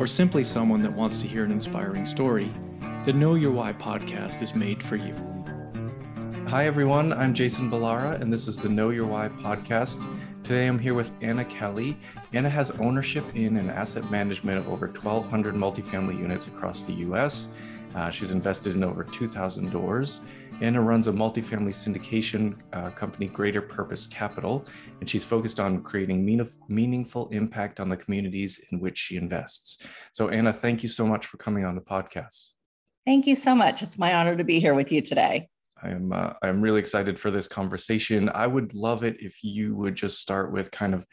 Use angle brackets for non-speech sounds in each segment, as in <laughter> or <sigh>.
or simply someone that wants to hear an inspiring story, the Know Your Why podcast is made for you. Hi, everyone. I'm Jason Balara, and this is the Know Your Why podcast. Today I'm here with Anna Kelly. Anna has ownership in and asset management of over 1,200 multifamily units across the US. Uh, she's invested in over 2,000 doors. Anna runs a multifamily syndication uh, company, Greater Purpose Capital, and she's focused on creating mean- meaningful impact on the communities in which she invests. So, Anna, thank you so much for coming on the podcast. Thank you so much. It's my honor to be here with you today. I'm uh, I'm really excited for this conversation. I would love it if you would just start with kind of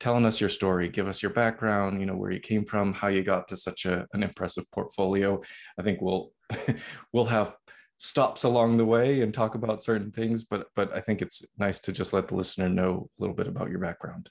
telling us your story, give us your background, you know, where you came from, how you got to such a, an impressive portfolio. I think we'll <laughs> we'll have stops along the way and talk about certain things, but but I think it's nice to just let the listener know a little bit about your background.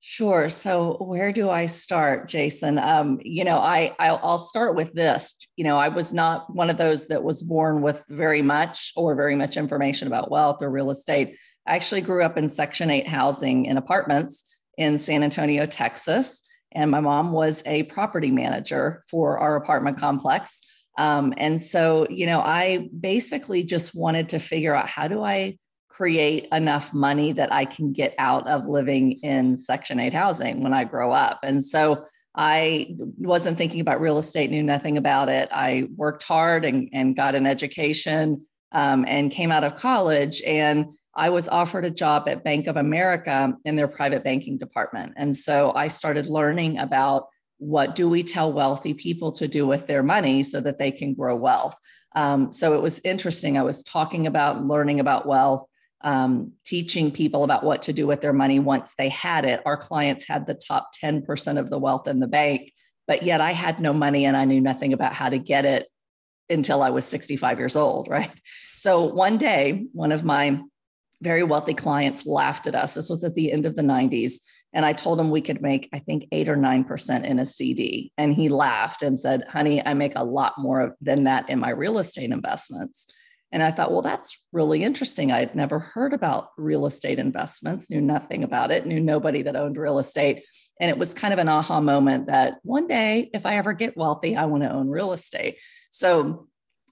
Sure. So where do I start, Jason? Um, you know, I I'll, I'll, start with this. You know, I was not one of those that was born with very much or very much information about wealth or real estate. I actually grew up in Section 8 housing in apartments in San Antonio, Texas, and my mom was a property manager for our apartment complex. Um, and so, you know, I basically just wanted to figure out how do I create enough money that I can get out of living in Section 8 housing when I grow up. And so I wasn't thinking about real estate, knew nothing about it. I worked hard and, and got an education um, and came out of college. And I was offered a job at Bank of America in their private banking department. And so I started learning about what do we tell wealthy people to do with their money so that they can grow wealth. Um, so it was interesting. I was talking about learning about wealth um, teaching people about what to do with their money once they had it. Our clients had the top 10% of the wealth in the bank, but yet I had no money and I knew nothing about how to get it until I was 65 years old, right? So one day, one of my very wealthy clients laughed at us. This was at the end of the 90s. And I told him we could make, I think, eight or 9% in a CD. And he laughed and said, honey, I make a lot more than that in my real estate investments. And I thought, well, that's really interesting. I'd never heard about real estate investments, knew nothing about it, knew nobody that owned real estate. And it was kind of an aha moment that one day, if I ever get wealthy, I want to own real estate. So,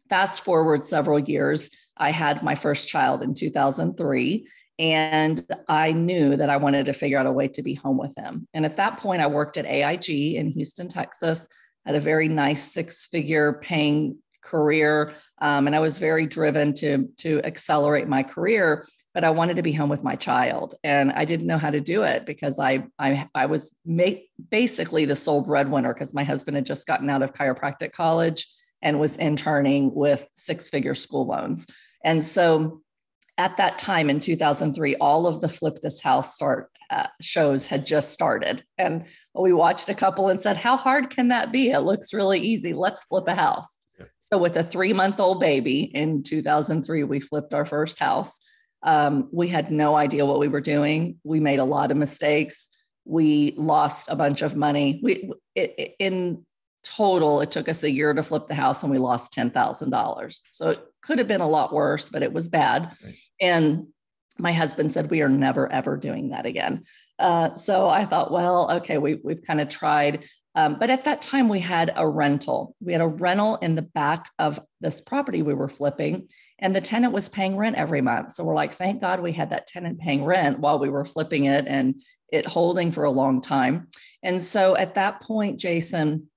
fast forward several years, I had my first child in 2003. And I knew that I wanted to figure out a way to be home with him. And at that point, I worked at AIG in Houston, Texas, had a very nice six figure paying career um, and I was very driven to to accelerate my career. But I wanted to be home with my child, and I didn't know how to do it because I I, I was ma- basically the sole breadwinner because my husband had just gotten out of chiropractic college and was interning with six figure school loans, and so at that time in 2003 all of the flip this house start uh, shows had just started and we watched a couple and said how hard can that be it looks really easy let's flip a house so, with a three month old baby in 2003, we flipped our first house. Um, we had no idea what we were doing. We made a lot of mistakes. We lost a bunch of money. We it, in total, it took us a year to flip the house, and we lost ten thousand dollars. So it could have been a lot worse, but it was bad. Right. And my husband said, "We are never ever doing that again." Uh, so I thought, well, okay, we, we've kind of tried. Um, but at that time, we had a rental. We had a rental in the back of this property we were flipping, and the tenant was paying rent every month. So we're like, thank God we had that tenant paying rent while we were flipping it and it holding for a long time. And so at that point, Jason,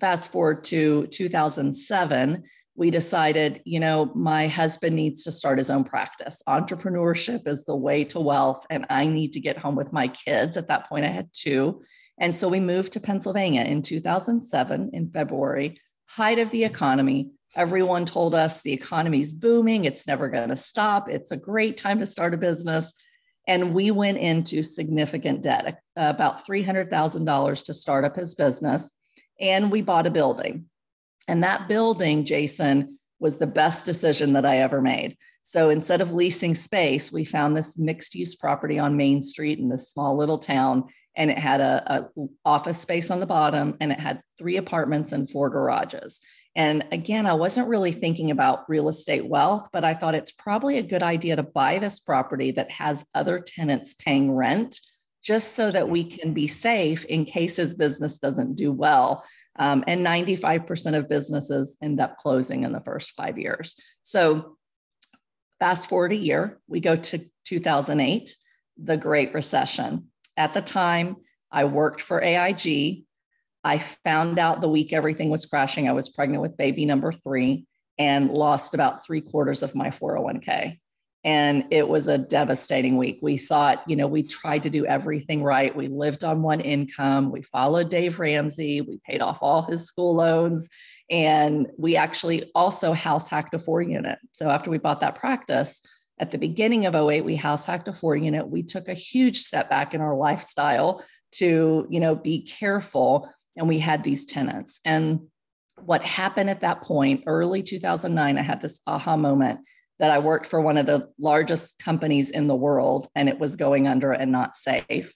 fast forward to 2007, we decided, you know, my husband needs to start his own practice. Entrepreneurship is the way to wealth, and I need to get home with my kids. At that point, I had two. And so we moved to Pennsylvania in 2007 in February, height of the economy. Everyone told us the economy's booming, it's never going to stop, it's a great time to start a business. And we went into significant debt, uh, about $300,000 to start up his business. And we bought a building. And that building, Jason, was the best decision that I ever made. So instead of leasing space, we found this mixed use property on Main Street in this small little town. And it had a, a office space on the bottom and it had three apartments and four garages. And again, I wasn't really thinking about real estate wealth, but I thought it's probably a good idea to buy this property that has other tenants paying rent just so that we can be safe in case his business doesn't do well. Um, and 95% of businesses end up closing in the first five years. So, fast forward a year, we go to 2008, the Great Recession. At the time, I worked for AIG. I found out the week everything was crashing. I was pregnant with baby number three and lost about three quarters of my 401k. And it was a devastating week. We thought, you know, we tried to do everything right. We lived on one income. We followed Dave Ramsey. We paid off all his school loans. And we actually also house hacked a four unit. So after we bought that practice, at the beginning of 08, we house hacked a four unit. We took a huge step back in our lifestyle to, you know, be careful. And we had these tenants. And what happened at that point, early 2009, I had this aha moment that I worked for one of the largest companies in the world and it was going under and not safe.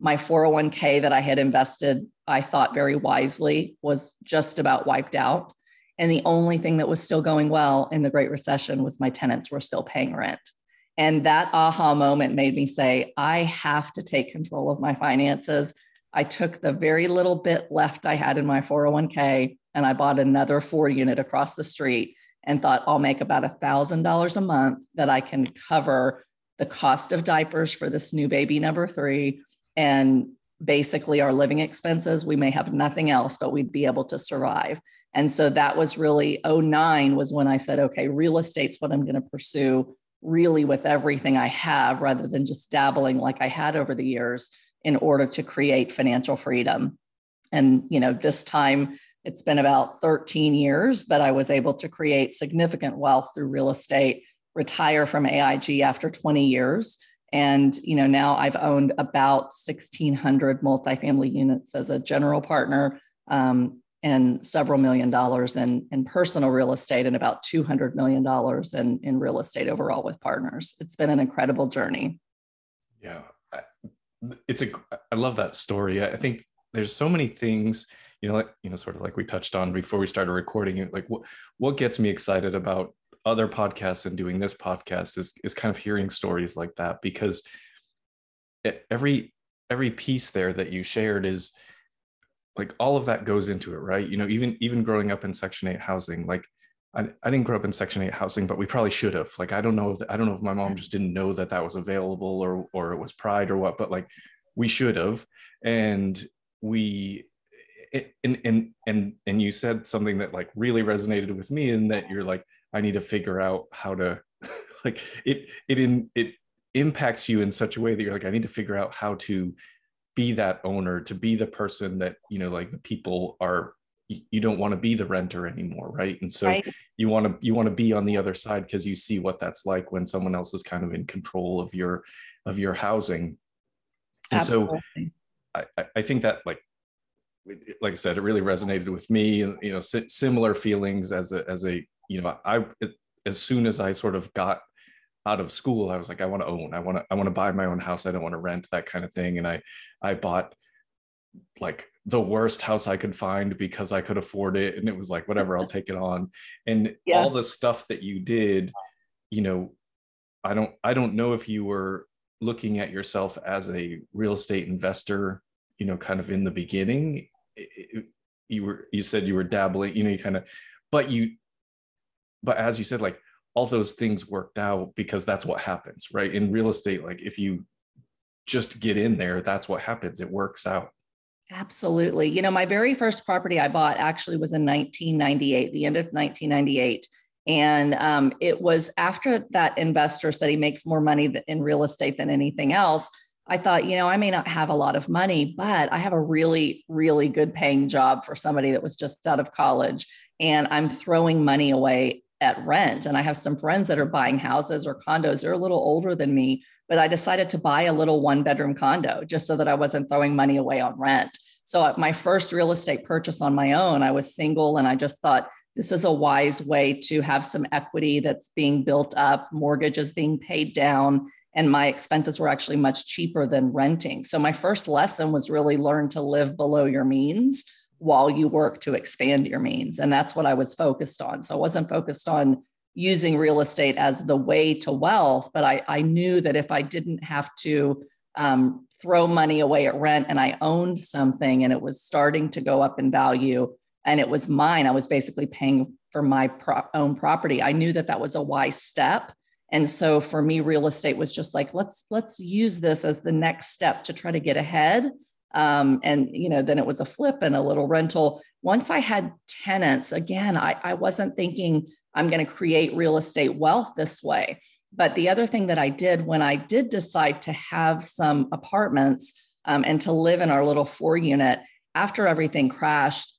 My 401k that I had invested, I thought very wisely, was just about wiped out. And the only thing that was still going well in the Great Recession was my tenants were still paying rent. And that aha moment made me say, I have to take control of my finances. I took the very little bit left I had in my 401k and I bought another four unit across the street and thought I'll make about a thousand dollars a month that I can cover the cost of diapers for this new baby number three and basically our living expenses. We may have nothing else, but we'd be able to survive. And so that was really 09 was when I said, okay, real estate's what I'm going to pursue really with everything I have rather than just dabbling like I had over the years in order to create financial freedom. And, you know, this time it's been about 13 years, but I was able to create significant wealth through real estate, retire from AIG after 20 years. And you know, now I've owned about 1,600 multifamily units as a general partner um, and several million dollars in, in personal real estate and about $200 million in, in real estate overall with partners. It's been an incredible journey. Yeah. It's a, I love that story. I think there's so many things you know, like, you know, sort of like we touched on before we started recording, like what what gets me excited about other podcasts and doing this podcast is is kind of hearing stories like that because every every piece there that you shared is like all of that goes into it, right? You know, even even growing up in Section 8 housing, like I, I didn't grow up in Section 8 housing, but we probably should have. Like, I don't know if I don't know if my mom mm. just didn't know that that was available or or it was pride or what, but like we should have. And we and and and and you said something that like really resonated with me in that you're like i need to figure out how to <laughs> like it it in it impacts you in such a way that you're like i need to figure out how to be that owner to be the person that you know like the people are you don't want to be the renter anymore right and so right. you want to you want to be on the other side because you see what that's like when someone else is kind of in control of your of your housing and Absolutely. so I, I think that like like I said, it really resonated with me. And You know, similar feelings as a as a you know, I as soon as I sort of got out of school, I was like, I want to own. I want to I want to buy my own house. I don't want to rent that kind of thing. And I I bought like the worst house I could find because I could afford it, and it was like whatever, I'll take it on. And yeah. all the stuff that you did, you know, I don't I don't know if you were looking at yourself as a real estate investor you know kind of in the beginning you were you said you were dabbling you know you kind of but you but as you said like all those things worked out because that's what happens right? In real estate like if you just get in there that's what happens. It works out. Absolutely. You know my very first property i bought actually was in 1998 the end of 1998 and um, it was after that investor said he makes more money in real estate than anything else I thought, you know, I may not have a lot of money, but I have a really, really good paying job for somebody that was just out of college. And I'm throwing money away at rent. And I have some friends that are buying houses or condos. They're a little older than me, but I decided to buy a little one bedroom condo just so that I wasn't throwing money away on rent. So uh, my first real estate purchase on my own, I was single and I just thought this is a wise way to have some equity that's being built up, mortgages being paid down, and my expenses were actually much cheaper than renting. So my first lesson was really learn to live below your means while you work to expand your means. And that's what I was focused on. So I wasn't focused on using real estate as the way to wealth, but I, I knew that if I didn't have to um, throw money away at rent and I owned something and it was starting to go up in value and it was mine, I was basically paying for my pro- own property. I knew that that was a wise step. And so for me, real estate was just like, let's let's use this as the next step to try to get ahead. Um, and you know, then it was a flip and a little rental. Once I had tenants, again, I, I wasn't thinking I'm going to create real estate wealth this way. But the other thing that I did when I did decide to have some apartments um, and to live in our little four unit after everything crashed,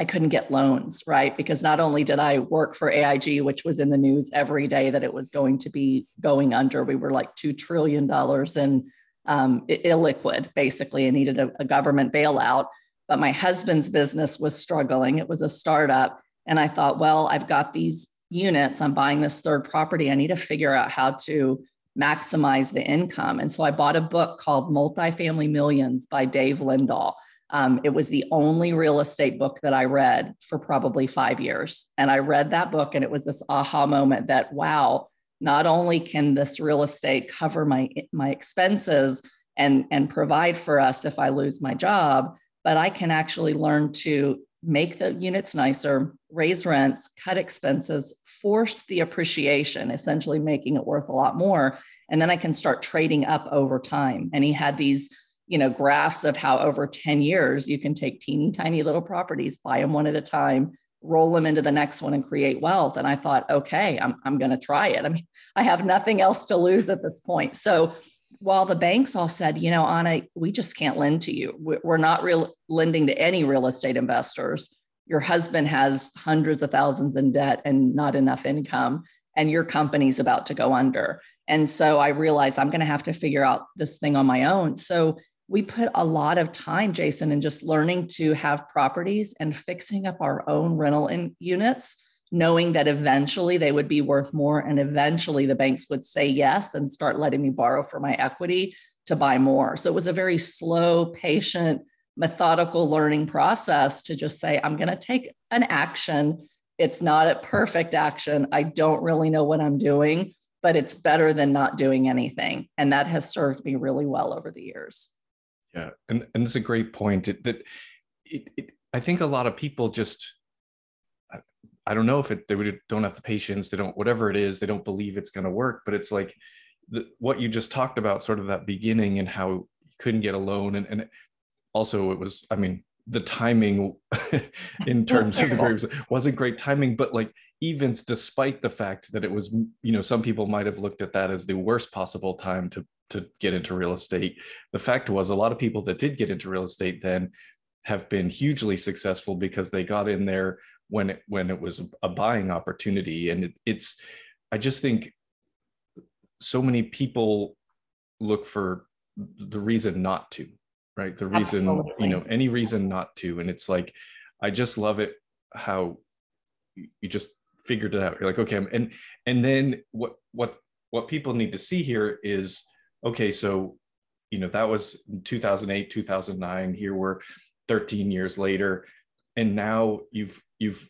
I couldn't get loans, right? Because not only did I work for AIG, which was in the news every day that it was going to be going under, we were like $2 trillion in um, illiquid, basically, and needed a, a government bailout. But my husband's business was struggling. It was a startup. And I thought, well, I've got these units, I'm buying this third property. I need to figure out how to maximize the income. And so I bought a book called Multifamily Millions by Dave Lindahl. Um, it was the only real estate book that I read for probably five years. And I read that book, and it was this aha moment that, wow, not only can this real estate cover my, my expenses and, and provide for us if I lose my job, but I can actually learn to make the units nicer, raise rents, cut expenses, force the appreciation, essentially making it worth a lot more. And then I can start trading up over time. And he had these you know graphs of how over 10 years you can take teeny tiny little properties buy them one at a time roll them into the next one and create wealth. And i thought okay i'm, I'm going to try it. I mean <laughs> i have nothing else to lose at this point. So while the banks all said you know anna we just can't lend to you. We're not real lending to any real estate investors. Your husband has hundreds of thousands in debt and not enough income and your company's about to go under. And so i realized i'm going to have to figure out this thing on my own. So we put a lot of time, Jason, in just learning to have properties and fixing up our own rental in units, knowing that eventually they would be worth more. And eventually the banks would say yes and start letting me borrow for my equity to buy more. So it was a very slow, patient, methodical learning process to just say, I'm going to take an action. It's not a perfect action. I don't really know what I'm doing, but it's better than not doing anything. And that has served me really well over the years. Yeah, and and it's a great point. It, that it, it, I think a lot of people just I, I don't know if it they don't have the patience, they don't whatever it is, they don't believe it's going to work. But it's like the, what you just talked about, sort of that beginning and how you couldn't get a loan, and and also it was, I mean, the timing <laughs> in <laughs> terms of the grapes wasn't great timing, but like even despite the fact that it was, you know, some people might have looked at that as the worst possible time to to get into real estate. The fact was, a lot of people that did get into real estate then have been hugely successful because they got in there when it when it was a buying opportunity. And it, it's, I just think, so many people look for the reason not to, right? The reason, Absolutely. you know, any reason not to. And it's like, I just love it how you just figured it out. You're like, okay, and and then what what what people need to see here is okay, so you know that was 2008, 2009. Here we're 13 years later, and now you've you've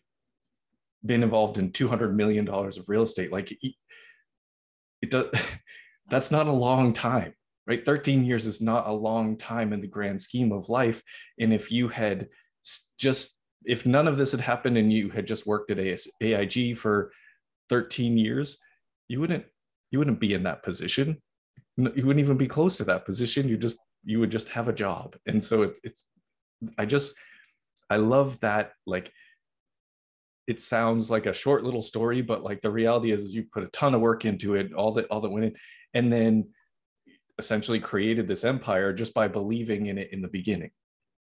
been involved in 200 million dollars of real estate. Like it does. <laughs> That's not a long time, right? 13 years is not a long time in the grand scheme of life. And if you had just if none of this had happened and you had just worked at AIG for 13 years, you wouldn't you wouldn't be in that position you wouldn't even be close to that position. You just you would just have a job. And so it, it's i just i love that like it sounds like a short little story but like the reality is, is you put a ton of work into it all that all that went in and then essentially created this empire just by believing in it in the beginning.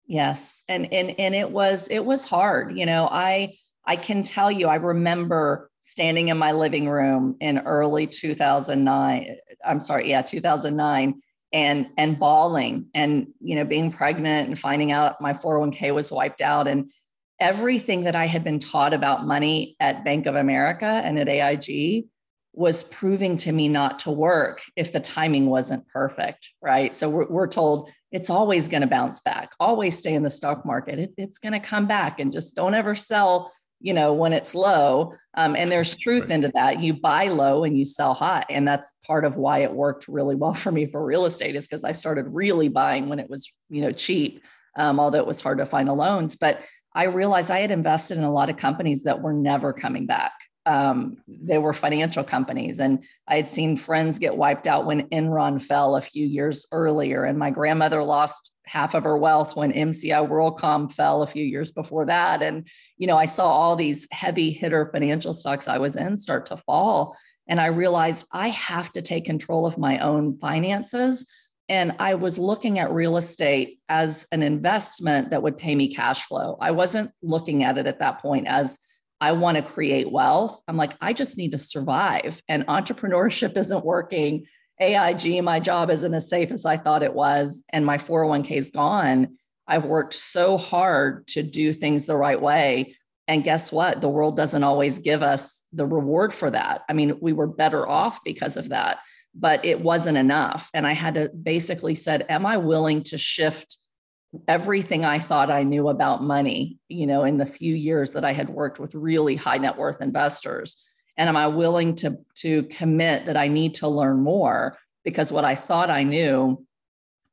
Yes. And and and it was it was hard. You know i i can tell you i remember standing in my living room in early 2009 i'm sorry yeah 2009 and and bawling and you know being pregnant and finding out my 401k was wiped out and everything that I had been taught about money at Bank of America and at AIG was proving to me not to work if the timing wasn't perfect, right? So we're, we're told it's always going to bounce back, always stay in the stock market. It, it's going to come back and just don't ever sell, you know, when it's low. Um, and there's truth right. into that. You buy low and you sell high. And that's part of why it worked really well for me for real estate is because I started really buying when it was, you know, cheap, um, although it was hard to find the loans. But I realized I had invested in a lot of companies that were never coming back. Um, they were financial companies, and I had seen friends get wiped out when Enron fell a few years earlier, and my grandmother lost half of her wealth when MCI WorldCom fell a few years before that. And you know, I saw all these heavy hitter financial stocks I was in start to fall, and I realized I have to take control of my own finances and I was looking at real estate as an investment that would pay me cash flow. I wasn't looking at it at that point as I want to create wealth. I'm like, I just need to survive. And entrepreneurship <laughs> isn't working. AIG, my job isn't as safe as I thought it was. And my 401k is gone. I've worked so hard to do things the right way. And guess what? The world doesn't always give us the reward for that. I mean, we were better off because of that but it wasn't enough and i had to basically said am i willing to shift everything i thought i knew about money you know in the few years that i had worked with really high net worth investors and am i willing to to commit that i need to learn more because what i thought i knew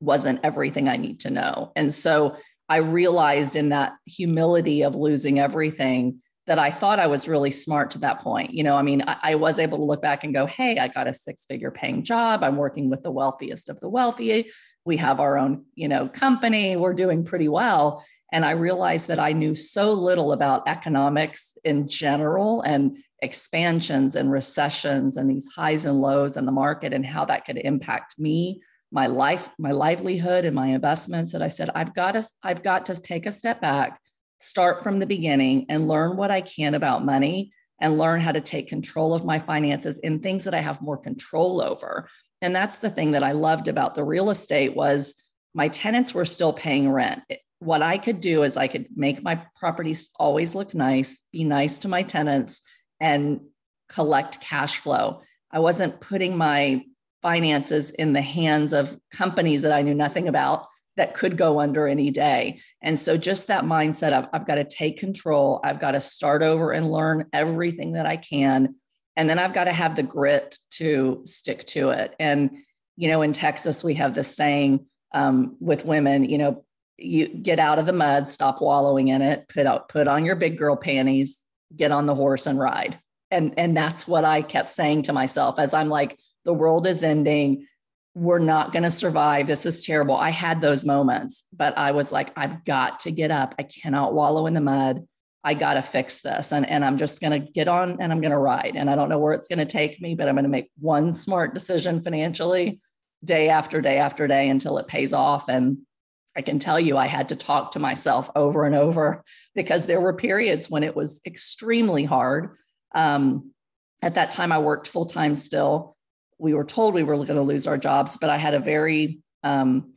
wasn't everything i need to know and so i realized in that humility of losing everything that I thought I was really smart to that point. You know, I mean, I, I, was able to look back and go, hey, I got a six figure paying job. I'm working with the wealthiest of the wealthy. We have our own, you know, company. We're doing pretty well. And I realized that I knew so little about economics in general and expansions and recessions and these highs and lows in the market and how that could impact me my life my livelihood and my investments that i said i've got to i've got to take a step back start from the beginning and learn what I can about money and learn how to take control of my finances in things that I have more control over. And that's the thing that I loved about the real estate was my tenants were still paying rent. What I could do is I could make my properties always look nice, be nice to my tenants and collect cash flow. I wasn't putting my finances in the hands of companies that I knew nothing about that could go under any day. And so, just that mindset of I've got to take control, I've got to start over and learn everything that I can. And then I've got to have the grit to stick to it. And, you know, in Texas, we have this saying um, with women, you know, you get out of the mud, stop wallowing in it, put out, put on your big girl panties, get on the horse and ride. And, and that's what I kept saying to myself as I'm like, the world is ending we're not going to survive. This is terrible. I had those moments, but I was like, I've got to get up. I cannot wallow in the mud. I got to fix this. And, and I'm just going to get on and I'm going to ride. And I don't know where it's going to take me, but I'm going to make one smart decision financially day after day after day until it pays off. And I can tell you, I had to talk to myself over and over because there were periods when it was extremely hard. Um, at that time, I worked full time still we were told we were going to lose our jobs, but I had a very um,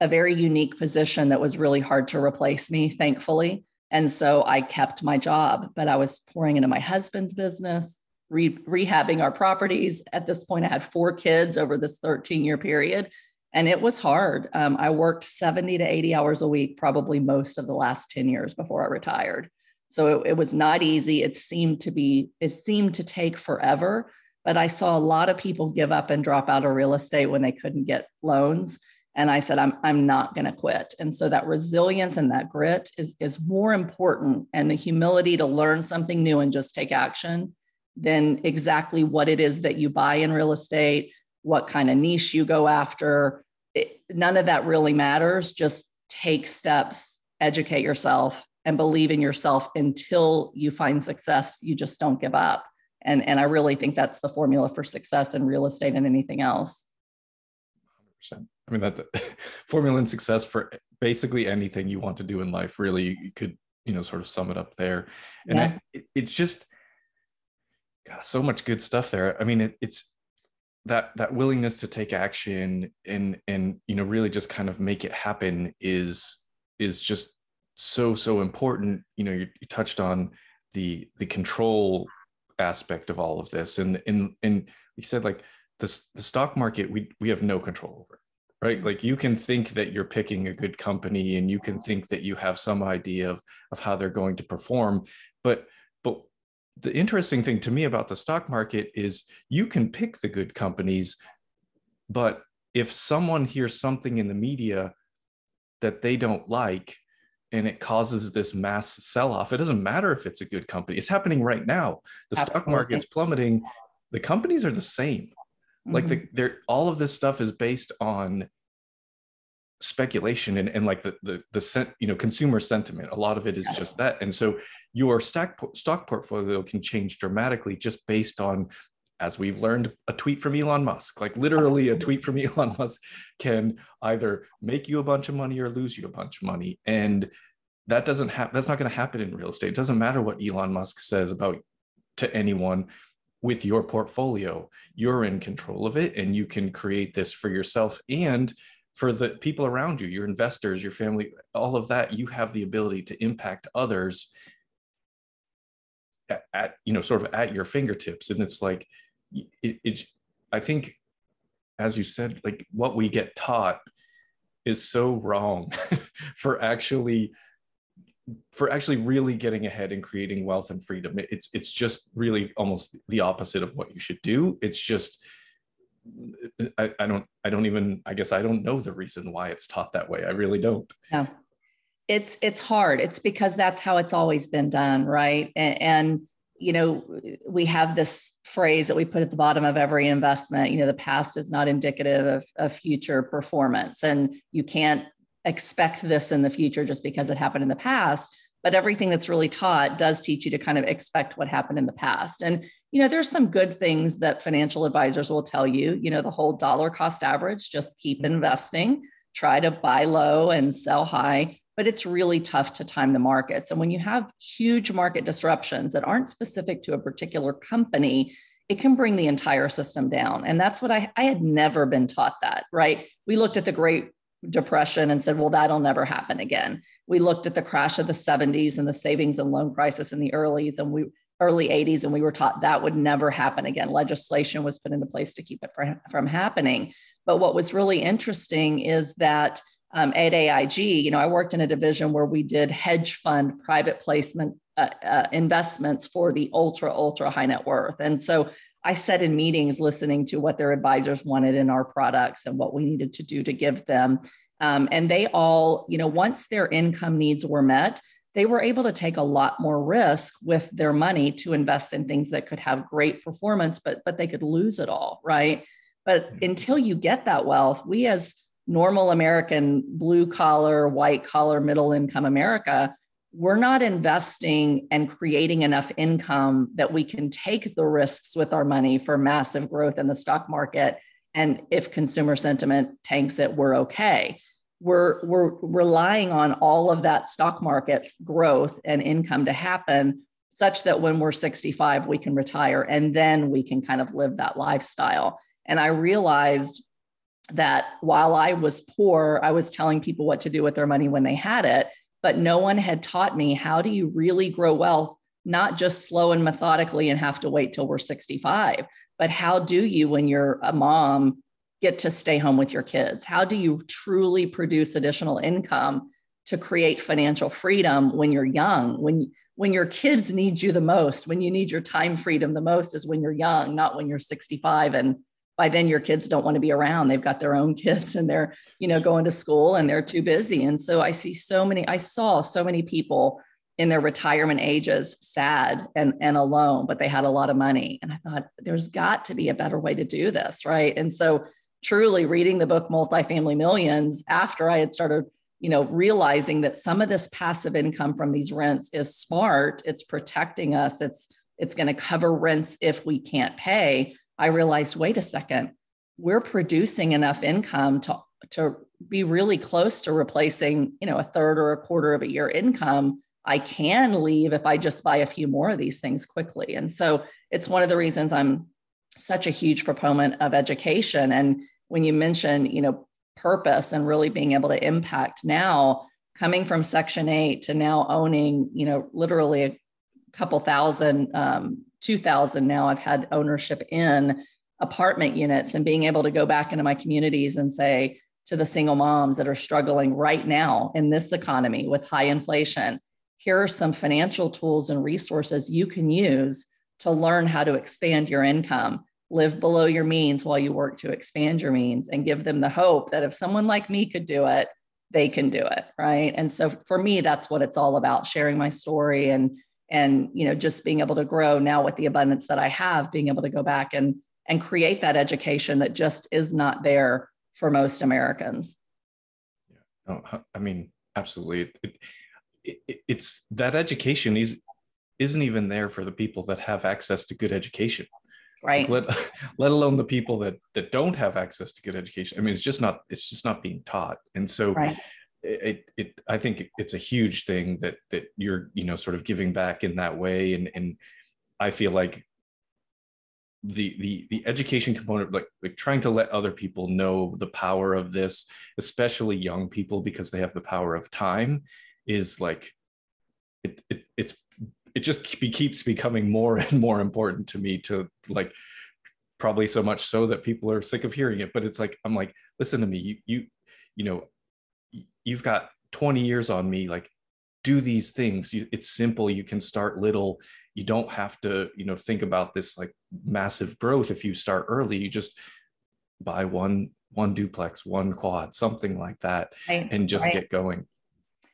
a very unique position that was really hard to replace me, thankfully. And so I kept my job, but I was pouring into my husband's business, re- rehabbing our properties. At this point, I had four kids over this 13 year period, and it was hard. Um, I worked 70 to 80 hours a week, probably most of the last 10 years before I retired. So it, it was not easy. It seemed to be, it seemed to take forever but I saw a lot of people give up and drop out of real estate when they couldn't get loans. And I said, I'm, I'm not going to quit. And so that resilience and that grit is, is more important and the humility to learn something new and just take action than exactly what it is that you buy in real estate, what kind of niche you go after. It, none of that really matters. Just take steps, educate yourself, and believe in yourself until you find success. You just don't give up and and i really think that's the formula for success in real estate and anything else 100% i mean that the <laughs> formula and success for basically anything you want to do in life really you could you know sort of sum it up there and yeah. it, it's just God, so much good stuff there i mean it, it's that that willingness to take action and and you know really just kind of make it happen is is just so so important. You know you, you touched on the the control aspect of all of this. And and and you said like the, the stock market we we have no control over right? Like you can think that you're picking a good company and you can think that you have some idea of of how they're going to perform but the interesting thing to me about the stock market is you can pick the good companies but if someone hears something in the media that they don't like and it causes this mass sell off it doesn't matter if it's a good company it's happening right now the Absolutely. stock market's plummeting the companies are the same like the mm-hmm. they're all of this stuff is based on speculation and, and like the the the sent, you know consumer sentiment a lot of it is just that. And so your stack stock portfolio can change dramatically just based on as we've learned a tweet from Elon Musk. Like literally a tweet from <laughs> Elon Musk can either make you a bunch of money or lose you a bunch of money. And that doesn't happen that's not going to happen in real estate. It doesn't matter what Elon Musk says about to anyone with your portfolio. You're in control of it and you can create this for yourself. And for the people around you your investors your family all of that you have the ability to impact others at, at you know sort of at your fingertips. And it's like it, i think as you said like what we get taught is so wrong <laughs> for actually for actually really getting ahead and creating wealth and freedom. It's it's just really almost the opposite of what you should do. It's just I, I don't I don't even I guess I don't know the reason why it's taught that way. I really don't. No. It's it's hard. It's because that's how it's always been done, right? And, and you know, we have this phrase that we put at the bottom of every investment, you know, the past is not indicative of, of future performance. And you can't expect this in the future just because it happened in the past but everything that's really taught does teach you to kind of expect what happened in the past and you know there's some good things that financial advisors will tell you you know the whole dollar cost average just keep investing try to buy low and sell high but it's really tough to time the markets. And when you have huge market disruptions that aren't specific to a particular company it can bring the entire system down. And that's what i i had never been taught that right? We looked at the great depression and said well that'll never happen again. We looked at the crash of the 70s and the savings and loan crisis in the earlys and we early 80s and we were taught that would never happen again. Legislation was put into place to keep it from, happening. But what was really interesting is that um, at aig you know i worked in a division where we did hedge fund private placement uh, uh, investments for the ultra ultra high net worth. And so i sat in meetings listening to what their advisors wanted in our products and what we needed to do to give them. Um, and they all, you know, once their income needs were met, they were able to take a lot more risk with their money to invest in things that could have great performance, but but they could lose it all, right? But mm-hmm. until you get that wealth, we as normal American blue collar, white collar, middle income America, we're not investing and creating enough income that we can take the risks with our money for massive growth in the stock market. And if consumer sentiment tanks it, we're okay we're we're relying on all of that stock market's growth and income to happen such that when we're 65 we can retire and then we can kind of live that lifestyle. And i realized that while i was poor i was telling people what to do with their money when they had it but no one had taught me how do you really grow wealth not just slow and methodically and have to wait till we're 65 but how do you when you're a mom get to stay home with your kids? How do you truly produce additional income to create financial freedom when you're young? When when your kids need you the most, when you need your time freedom the most is when you're young, not when you're 65 and by then your kids don't want to be around. They've got their own kids and they're, you know, going to school and they're too busy. And so I see so many I saw so many people in their retirement ages sad and, and alone, but they had a lot of money. And I thought, there's got to be a better way to do this. Right. And so truly reading the book multifamily millions after i had started you know realizing that some of this passive income from these rents is smart it's protecting us it's it's going to cover rents if we can't pay. I realized wait a second we're producing enough income to to be really close to replacing you know a third or a quarter of a year income. I can leave if i just buy a few more of these things quickly. And so it's one of the reasons i'm such a huge proponent of education. And when you mention, you know, purpose and really being able to impact now, coming from Section 8 to now owning, you know, literally a couple thousand, um, 2,000 now, I've had ownership in apartment units and being able to go back into my communities and say to the single moms that are struggling right now in this economy with high inflation, here are some financial tools and resources you can use to learn how to expand your income, live below your means while you work to expand your means, and give them the hope that if someone like me could do it, they can do it. Right. And so for me, that's what it's all about sharing my story and and you know just being able to grow now with the abundance that i have being able to go back and and create that education that just is not there for most americans yeah. Oh, no, i mean absolutely it, it, it's that education is isn't even there for the people that have access to good education right. Let, <laughs> let alone the people that that don't have access to good education. I mean it's just not it's just not being taught. And so right. it, it i think it's a huge thing that that you're you know sort of giving back in that way. And and i feel like the the the education component like like trying to let other people know the power of this especially young people because they have the power of time is like it, it it's it just keeps becoming more <laughs> and more important to me to like probably so much so that people are sick of hearing it but it's like i'm like listen to me you you you know you've got 20 years on me like do these things you, it's simple you can start little you don't have to you know think about this like massive growth if you start early you just buy one one duplex one quad something like that right. and just right. get going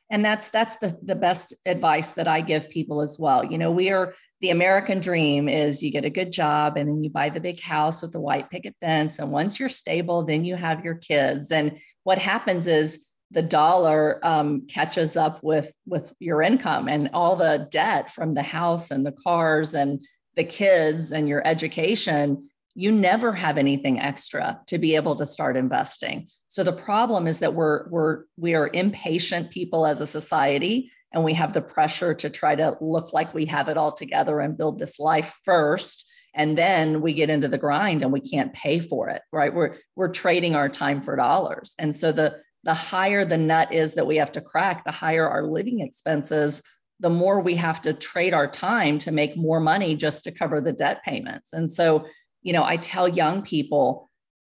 and that's that's the the best advice that i give people as well. You know we are the american dream is you get a good job and then you buy the big house with the white picket fence. And once you're stable then you have your kids. And what happens is the dollar um, catches up with with your income and all the debt from the house and the cars and the kids and your education you never have anything extra to be able to start investing. So the problem is that we're we're we are impatient people as a society and we have the pressure to try to look like we have it all together and build this life first and then we get into the grind and we can't pay for it, right? We're we're trading our time for dollars. And so the the higher the nut is that we have to crack, the higher our living expenses, the more we have to trade our time to make more money just to cover the debt payments. And so you know, I tell young people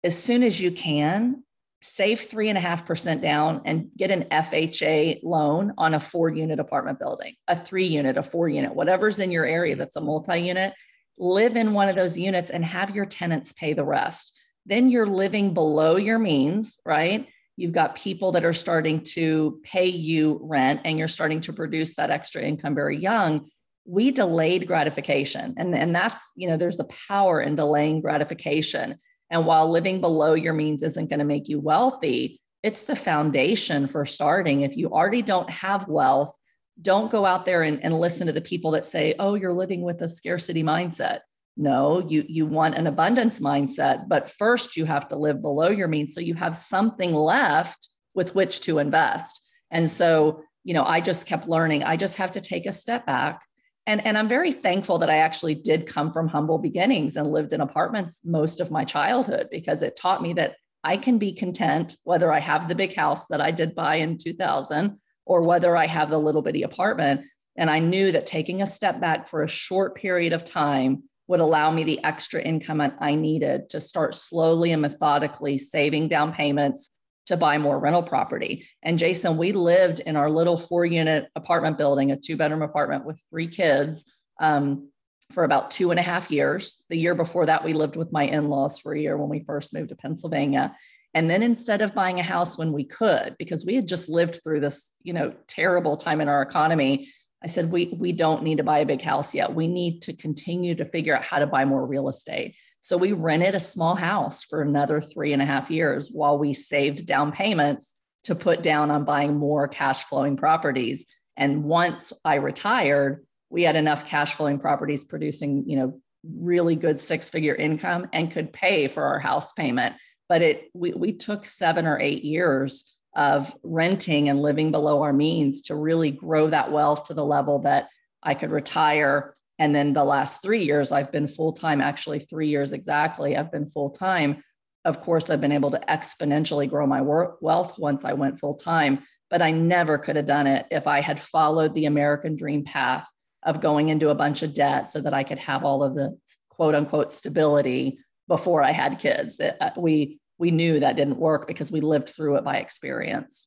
as soon as you can, save three and a half percent down and get an FHA loan on a four unit apartment building, a three unit, a four unit, whatever's in your area that's a multi unit. Live in one of those units and have your tenants pay the rest. Then you're living below your means, right? You've got people that are starting to pay you rent and you're starting to produce that extra income very young we delayed gratification. And, and that's you know there's a power in delaying gratification. And while living below your means isn't going to make you wealthy it's the foundation for starting. If you already don't have wealth don't go out there and, and listen to the people that say oh you're living with a scarcity mindset. No you you want an abundance mindset but first you have to live below your means. So you have something left with which to invest. And so you know i just kept learning. I just have to take a step back and, and I'm very thankful that I actually did come from humble beginnings and lived in apartments most of my childhood because it taught me that I can be content whether I have the big house that I did buy in 2000 or whether I have the little bitty apartment. And I knew that taking a step back for a short period of time would allow me the extra income that I needed to start slowly and methodically saving down payments to buy more rental property. And Jason, we lived in our little four unit apartment building, a two bedroom apartment with three kids um, for about two and a half years. The year before that, we lived with my in laws for a year when we first moved to Pennsylvania. And then instead of buying a house when we could, because we had just lived through this, you know, terrible time in our economy, I said, we, we don't need to buy a big house yet. We need to continue to figure out how to buy more real estate. So we rented a small house for another three and a half years while we saved down payments to put down on buying more cash flowing properties. And once I retired, we had enough cash flowing properties producing, you know, really good six figure income and could pay for our house payment. But it we, we took seven or eight years of renting and living below our means to really grow that wealth to the level that I could retire and then the last three years, I've been full time, actually, three years exactly, I've been full time. Of course, I've been able to exponentially grow my wealth once I went full time, but I never could have done it if I had followed the American dream path of going into a bunch of debt so that I could have all of the quote unquote stability before I had kids. It, uh, we we knew that didn't work because we lived through it by experience.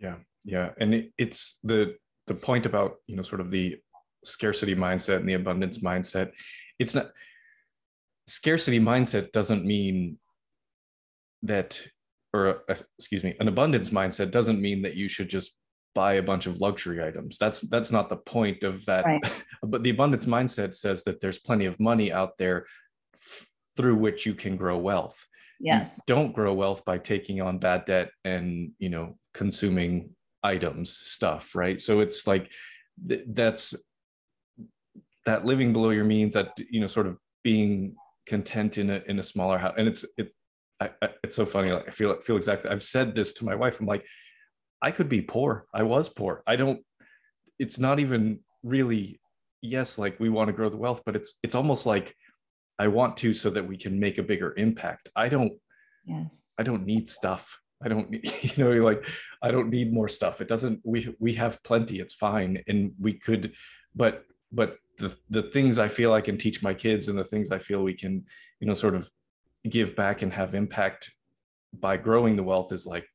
Yeah, yeah, and it, it's the the point about you know sort of the scarcity mindset and the abundance mindset. It's not scarcity mindset doesn't mean that or uh, excuse me an abundance mindset doesn't mean that you should just buy a bunch of luxury items. That's that's not the point of that. Right. <laughs> but the abundance mindset says that there's plenty of money out there f- through which you can grow wealth. Yes. you don't grow wealth by taking on bad debt and you know consuming items stuff right? So it's like th- that's that living below your means that you know sort of being content in a in a smaller house. And it's it's I, I, it's so funny. Like i feel feel exactly i've said this to my wife. I'm like i could be poor. I was poor. I don't it's not even really yes like we want to grow the wealth but it's it's almost like i want to so that we can make a bigger impact. I don't yes. I don't need stuff. I don't <laughs> you know like i don't need more stuff. It doesn't we we have plenty. It's fine. And we could but but the the things I feel I can teach my kids and the things I feel we can, you know, sort of give back and have impact by growing the wealth is like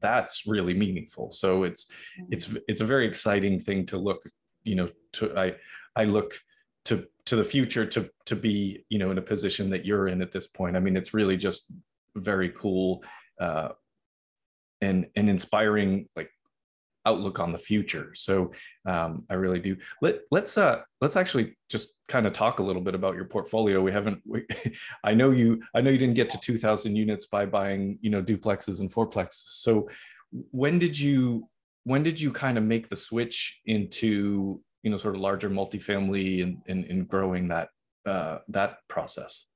that's really meaningful. So it's it's it's a very exciting thing to look, you know, to I I look to to the future to to be, you know, in a position that you're in at this point. I mean, it's really just very cool uh and and inspiring like outlook on the future. So um, I really do. Let let's uh let's actually just kind of talk a little bit about your portfolio. We haven't. We, <laughs> I know you. I know you didn't get to two thousand units by buying you know duplexes and fourplexes. So when did you when did you kind of make the switch into you know sort of larger multifamily and and, and growing that uh, that process?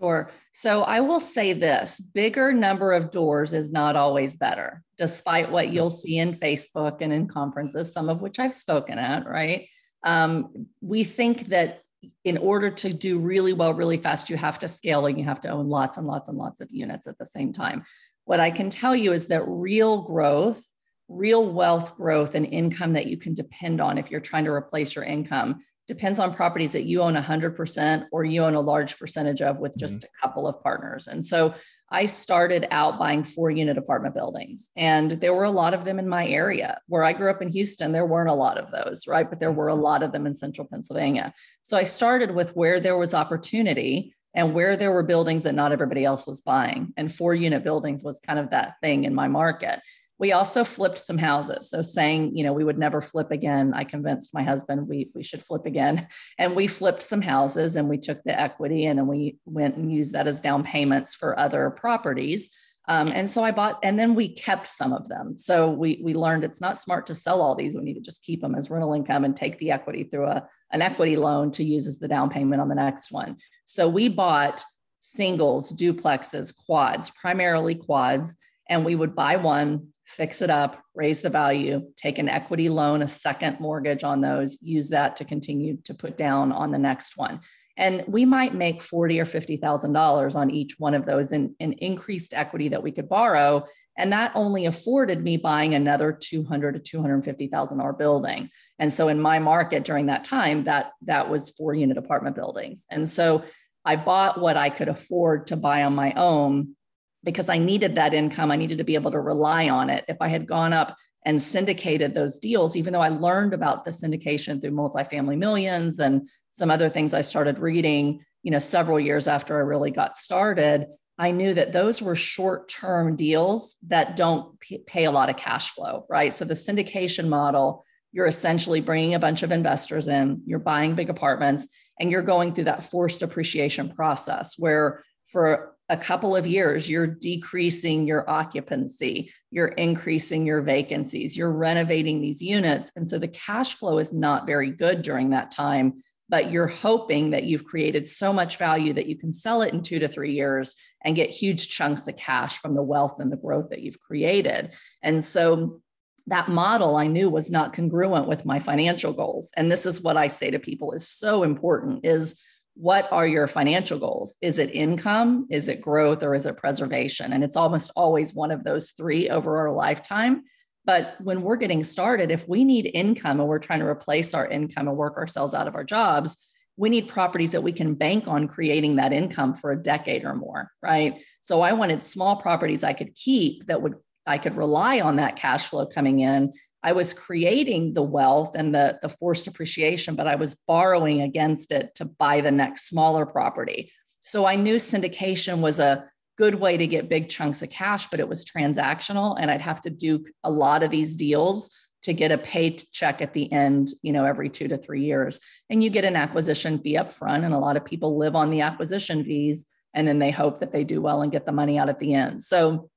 Sure. So I will say this bigger number of doors is not always better, despite what you'll see in Facebook and in conferences, some of which I've spoken at, right? Um, we think that in order to do really well, really fast, you have to scale and you have to own lots and lots and lots of units at the same time. What I can tell you is that real growth, real wealth growth, and income that you can depend on if you're trying to replace your income depends on properties that you own 100% or you own a large percentage of with just mm-hmm. a couple of partners. And so I started out buying four unit apartment buildings, and there were a lot of them in my area. Where I grew up in Houston, there weren't a lot of those, right? But there were a mm-hmm. lot of them in central Pennsylvania. So I started with where there was opportunity and where there were buildings that not everybody else was buying. And four unit buildings was kind of that thing in my market. We also flipped some houses. So saying, you know, we would never flip again. I convinced my husband we, we should flip again. <laughs> And we flipped some houses and we took the equity and then we went and used that as down payments for other properties. Um, and so I bought, and then we kept some of them. So we we learned it's not smart to sell all these. We need to just keep them as rental income and take the equity through a an equity loan to use as the down payment on the next one. So we bought singles, duplexes, quads, primarily quads, and we would buy one, fix it up, raise the value, take an equity loan, a second mortgage on those, use that to continue to put down on the next one. And we might make forty or fifty thousand dollars on each one of those in, in increased equity that we could borrow. And that only afforded me buying another 200 to 250,000 dollar building. And so in my market during that time, that that was four unit apartment buildings. And so I bought what I could afford to buy on my own because I needed that income. I needed to be able to rely on it. If I had gone up and syndicated those deals, even though I learned about the syndication through multifamily millions and some other things I started reading, you know, several years after I really got started, I knew that those were short term deals that don't pay a lot of cash flow, right? So the syndication model, you're essentially bringing a bunch of investors in, you're buying big apartments, and you're going through that forced appreciation process where for a couple of years, you're decreasing your occupancy, you're increasing your vacancies, you're renovating these units. And so the cash flow is not very good during that time, but you're hoping that you've created so much value that you can sell it in two to three years and get huge chunks of cash from the wealth and the growth that you've created. And so that model I knew was not congruent with my financial goals. And this is what I say to people is so important is what are your financial goals? Is it income? Is it growth or is it preservation? And it's almost always one of those three over our lifetime. But when we're getting started, if we need income and we're trying to replace our income and work ourselves out of our jobs, we need properties that we can bank on creating that income for a decade or more, right? So I wanted small properties I could keep that would I could rely on that cash flow coming in. I was creating the wealth and the, the forced appreciation, but I was borrowing against it to buy the next smaller property. So I knew syndication was a good way to get big chunks of cash, but it was transactional. And I'd have to do a lot of these deals to get a paid check at the end, you know, every two to three years. And you get an acquisition fee up front. And a lot of people live on the acquisition fees and then they hope that they do well and get the money out at the end. So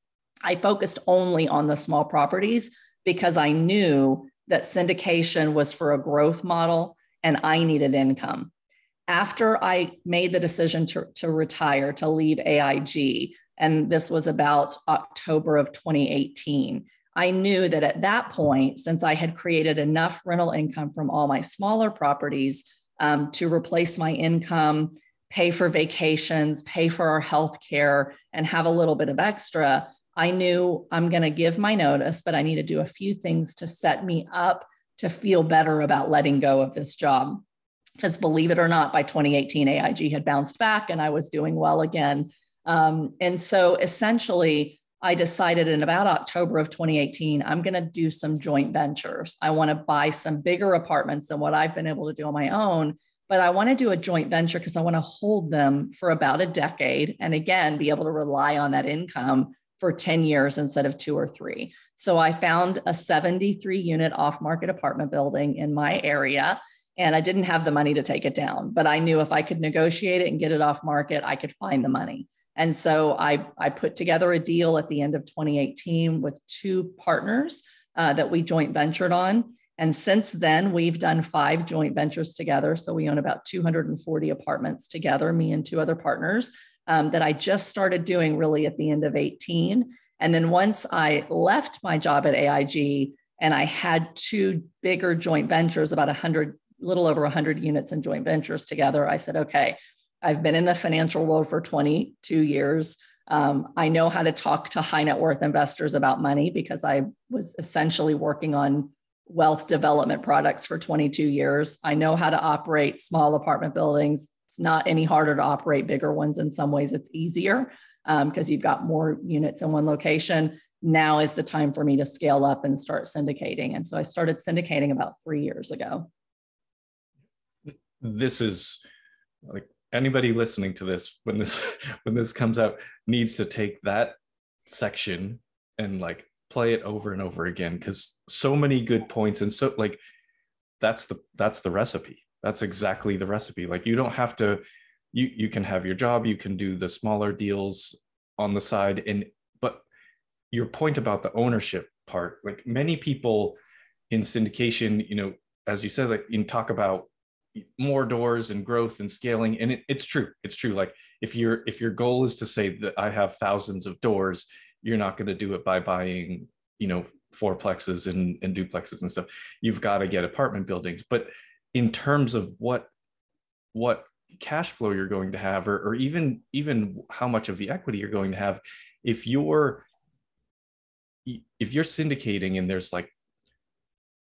I focused only on the small properties because I knew that syndication was for a growth model and I needed income. After I made the decision to, to retire, to leave AIG, and this was about October of 2018, I knew that at that point, since I had created enough rental income from all my smaller properties um, to replace my income, pay for vacations, pay for our health care, and have a little bit of extra, I knew I'm going to give my notice, but I need to do a few things to set me up to feel better about letting go of this job. Because believe it or not, by 2018, AIG had bounced back and I was doing well again. Um, and so essentially, I decided in about October of 2018, I'm going to do some joint ventures. I want to buy some bigger apartments than what I've been able to do on my own, but I want to do a joint venture because I want to hold them for about a decade and again, be able to rely on that income for 10 years instead of two or three. So I found a 73 unit off market apartment building in my area. And I didn't have the money to take it down, but I knew if I could negotiate it and get it off market, I could find the money. And so I, I put together a deal at the end of 2018 with two partners uh, that we joint ventured on. And since then, we've done five joint ventures together. So we own about 240 apartments together, me and two other partners um, that I just started doing really at the end of 18. And then once I left my job at AIG and I had two bigger joint ventures, about 100, little over 100 units in joint ventures together, I said, okay, I've been in the financial world for 22 years. Um, I know how to talk to high net worth investors about money because I was essentially working on wealth development products for 22 years. I know how to operate small apartment buildings, it's not any harder to operate bigger ones. In some ways, it's easier because um, you've got more units in one location. Now is the time for me to scale up and start syndicating. And so I started syndicating about three years ago. This is like anybody listening to this when this <laughs> when this comes out needs to take that section and like play it over and over again because so many good points and so like that's the that's the recipe that's exactly the recipe. Like you don't have to you you can have your job you can do the smaller deals on the side and but your point about the ownership part like many people in syndication you know as you said like you talk about more doors and growth and scaling and it, it's true it's true. Like if your if your goal is to say that i have thousands of doors you're not going to do it by buying you know fourplexes and, and duplexes and stuff. You've got to get apartment buildings but in terms of what what cash flow you're going to have or, or even even how much of the equity you're going to have if you're if you're syndicating and there's like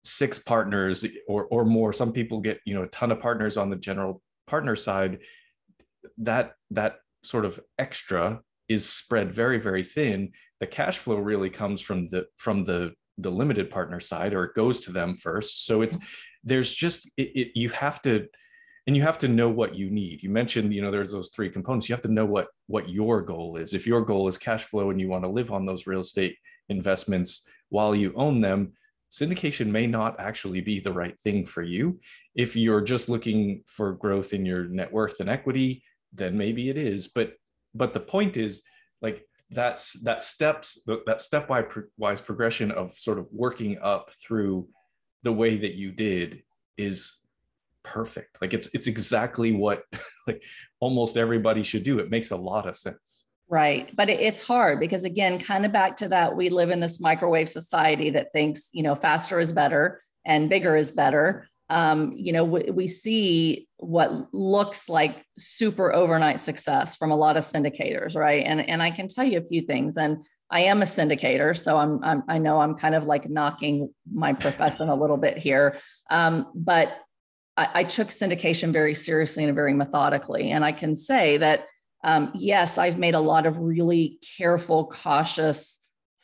six partners or or more some people get you know a ton of partners on the general partner side that that sort of extra is spread very very thin. The cash flow really comes from the from the the limited partner side or it goes to them first. So it's mm-hmm. there's just it, it, you have to and you have to know what you need. You mentioned you know there's those three components. You have to know what what your goal is. If your goal is cash flow and you want to live on those real estate investments while you own them syndication may not actually be the right thing for you. If you're just looking for growth in your net worth and equity then maybe it is. But but the point is like that's that steps that stepwise progression of sort of working up through the way that you did is perfect like it's it's exactly what <laughs> like almost everybody should do it makes a lot of sense Right. But it's hard because, again, kind of back to that, we live in this microwave society that thinks, you know, faster is better and bigger is better. Um, you know, we, we see what looks like super overnight success from a lot of syndicators, right? And, and I can tell you a few things. And I am a syndicator, so I'm, I'm i know I'm kind of like knocking my profession a little bit here. Um, but I, I took syndication very seriously and very methodically. And I can say that um, yes, I've made a lot of really careful, cautious,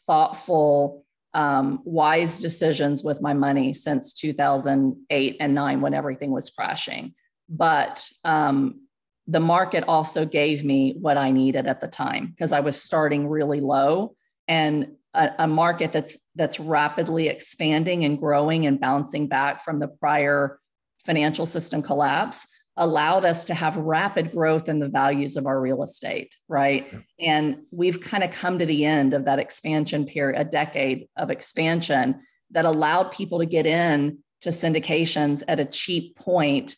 thoughtful, um, wise decisions with my money since 2008 and nine when everything was crashing. But um, the market also gave me what I needed at the time because I was starting really low and a, a, market that's that's rapidly expanding and growing and bouncing back from the prior financial system collapse allowed us to have rapid growth in the values of our real estate, right? Yeah. And we've kind of come to the end of that expansion period, a decade of expansion that allowed people to get in to syndications at a cheap point,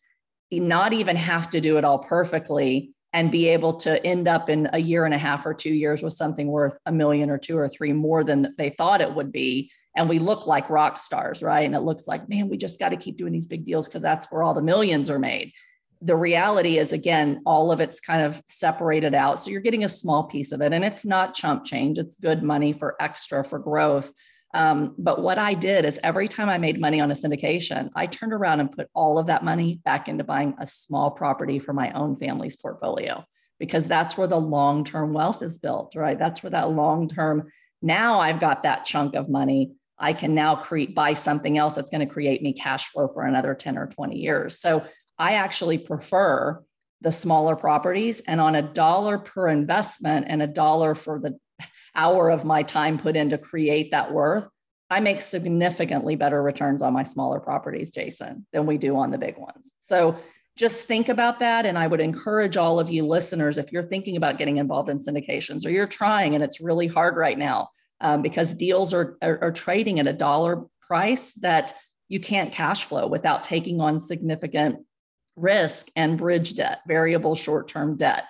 not even have to do it all perfectly and be able to end up in a year and a half or two years with something worth a million or two or three more than they thought it would be and we look like rock stars right and it looks like man we just got to keep doing these big deals because that's where all the millions are made the reality is again all of it's kind of separated out. So you're getting a small piece of it and it's not chump change. It's good money for extra for growth. Um, but what i did is every time i made money on a syndication i turned around and put all of that money back into buying a small property for my own family's portfolio because that's where the long-term wealth is built right? That's where that long-term now i've got that chunk of money. I can now create buy something else that's going to create me cash flow for another 10 or 20 years. So I actually prefer the smaller properties and on a dollar per investment and a dollar for the hour of my time put in to create that worth, I make significantly better returns on my smaller properties, Jason, than we do on the big ones. So just think about that. And I would encourage all of you listeners, if you're thinking about getting involved in syndications or you're trying and it's really hard right now um, because deals are, are, are trading at a dollar price that you can't cash flow without taking on significant risk and bridge debt, variable short term debt.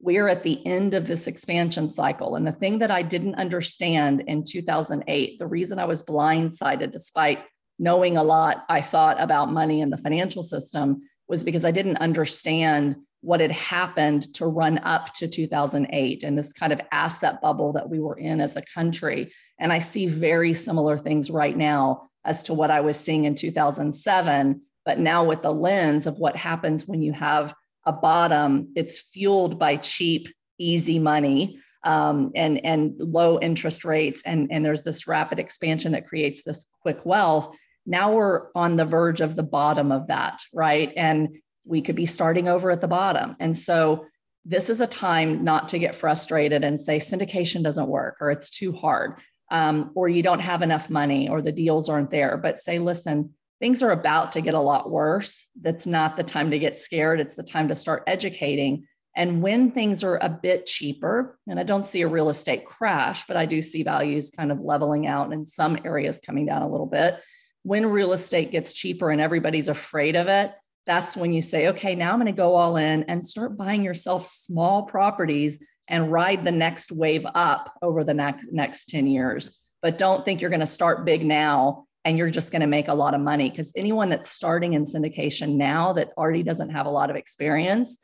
We are at the end of this expansion cycle. And the thing that I didn't understand in 2008, the reason I was blindsided despite knowing a lot I thought about money in the financial system was because I didn't understand what had happened to run up to 2008 and this kind of asset bubble that we were in as a country. And I see very similar things right now as to what I was seeing in 2007 but now with the lens of what happens when you have a bottom, it's fueled by cheap, easy money um, and, and low interest rates. And, and there's this rapid expansion that creates this quick wealth. Now we're on the verge of the bottom of that, right? And we could be starting over at the bottom. And so this is a time not to get frustrated and say syndication doesn't work or it's too hard um, or you don't have enough money or the deals aren't there, but say, listen, things are about to get a lot worse. That's not the time to get scared. It's the time to start educating. And when things are a bit cheaper, and I don't see a real estate crash, but I do see values kind of leveling out and some areas coming down a little bit. When real estate gets cheaper and everybody's afraid of it, that's when you say, okay, now I'm going to go all in and start buying yourself small properties and ride the next wave up over the next next 10 years. But don't think you're going to start big now and you're just going to make a lot of money because anyone that's starting in syndication now that already doesn't have a lot of experience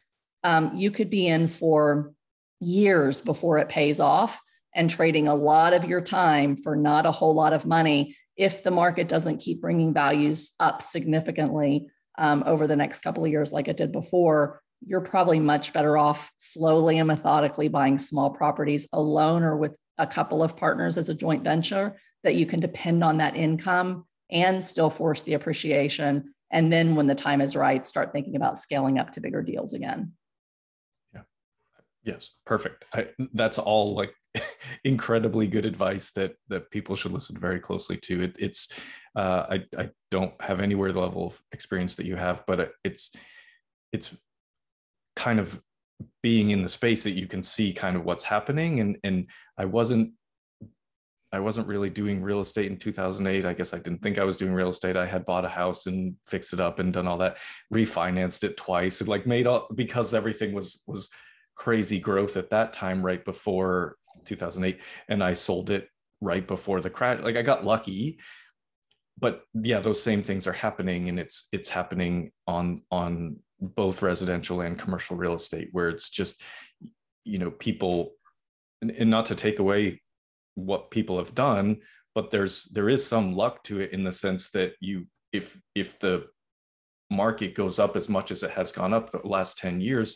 um, you could be in for years before it pays off and trading a lot of your time for not a whole lot of money if the market doesn't keep bringing values up significantly um, over the next couple of years like it did before. You're probably much better off slowly and methodically buying small properties alone or with a couple of partners as a joint venture that you can depend on that income and still force the appreciation. And then when the time is right, start thinking about scaling up to bigger deals again. Yeah. Yes. Perfect. I, that's all like <laughs> incredibly good advice that that people should listen very closely to. It, it's uh, I I don't have anywhere the level of experience that you have, but it's it's kind of being in the space that you can see kind of what's happening and and I wasn't I wasn't really doing real estate in 2008. I guess I didn't think I was doing real estate. I had bought a house and fixed it up and done all that, refinanced it twice, and like made up because everything was was crazy growth at that time, right before 2008, and I sold it right before the crash. Like I got lucky, but yeah, those same things are happening, and it's it's happening on on both residential and commercial real estate, where it's just you know people, and not to take away what people have done, but there's there is some luck to it in the sense that you if if the market goes up as much as it has gone up the last 10 years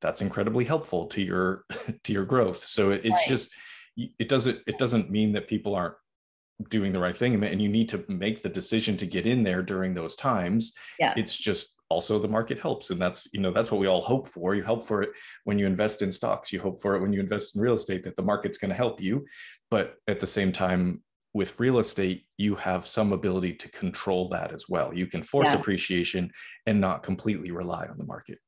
that's incredibly helpful to your <laughs> to your growth so it's right. just it doesn't it doesn't mean that people aren't doing the right thing and you need to make the decision to get in there during those times yes. it's just also the market helps. And that's you know that's what we all hope for. You hope for it when you invest in stocks. You hope for it when you invest in real estate that the market's going to help you. But at the same time with real estate you have some ability to control that as well. You can force yeah. appreciation and not completely rely on the market.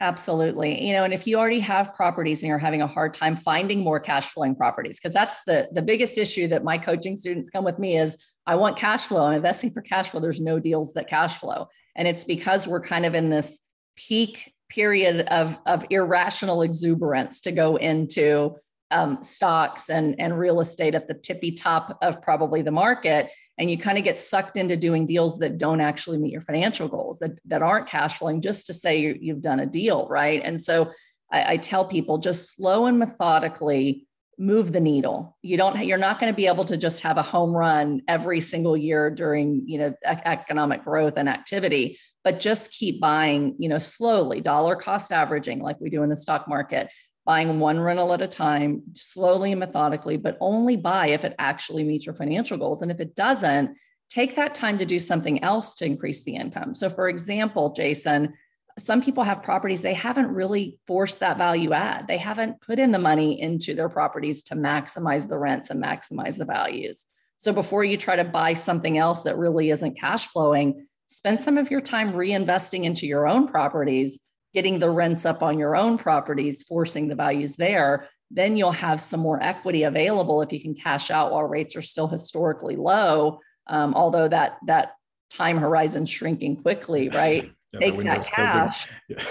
Absolutely. You know and if you already have properties and you're having a hard time finding more cash flowing properties because that's the the biggest issue that my coaching students come with me is i want cash flow. I'm investing for cash flow. There's no deals that cash flow and it's because we're kind of in this peak period of, of irrational exuberance to go into um, stocks and, and real estate at the tippy top of probably the market. And you kind of get sucked into doing deals that don't actually meet your financial goals, that, that aren't cash flowing, just to say you, you've done a deal, right? And so I, I tell people just slow and methodically move the needle. You don't you're not going to be able to just have a home run every single year during, you know, economic growth and activity, but just keep buying, you know, slowly, dollar cost averaging like we do in the stock market, buying one rental at a time, slowly and methodically, but only buy if it actually meets your financial goals and if it doesn't, take that time to do something else to increase the income. So for example, Jason, some people have properties they haven't really forced that value add. They haven't put in the money into their properties to maximize the rents and maximize the values. So before you try to buy something else that really isn't cash flowing spend some of your time reinvesting into your own properties getting the rents up on your own properties forcing the values there. Then you'll have some more equity available if you can cash out while rates are still historically low um, although that that time horizon shrinking quickly right take that cash. <laughs> Yeah.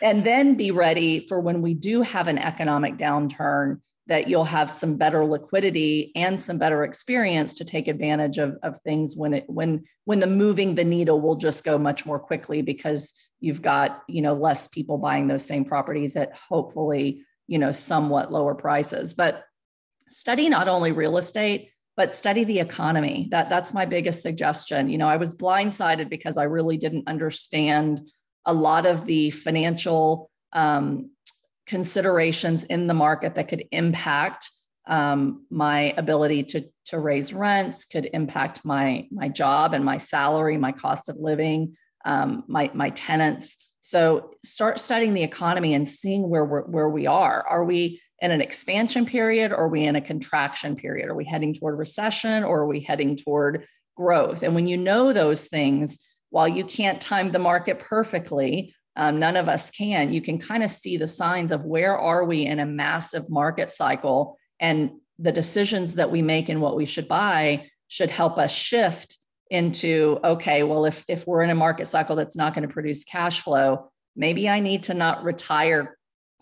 and then be ready for when we do have an economic downturn that you'll have some better liquidity and some better experience to take advantage of, of things when it when when the moving the needle will just go much more quickly because you've got you know less people buying those same properties at hopefully you know somewhat lower prices. But study not only real estate but study the economy. That that's my biggest suggestion. You know, I was blindsided because I really didn't understand a lot of the financial um, considerations in the market that could impact um, my ability to to raise rents, could impact my my job and my salary, my cost of living, um, my my tenants. So start studying the economy and seeing where we're, where we are. Are we in an expansion period or are we in a contraction period? Are we heading toward recession or are we heading toward growth? And when you know those things, while you can't time the market perfectly, um, none of us can, you can kind of see the signs of where are we in a massive market cycle and the decisions that we make and what we should buy should help us shift into okay well if if we're in a market cycle that's not going to produce cash flow maybe i need to not retire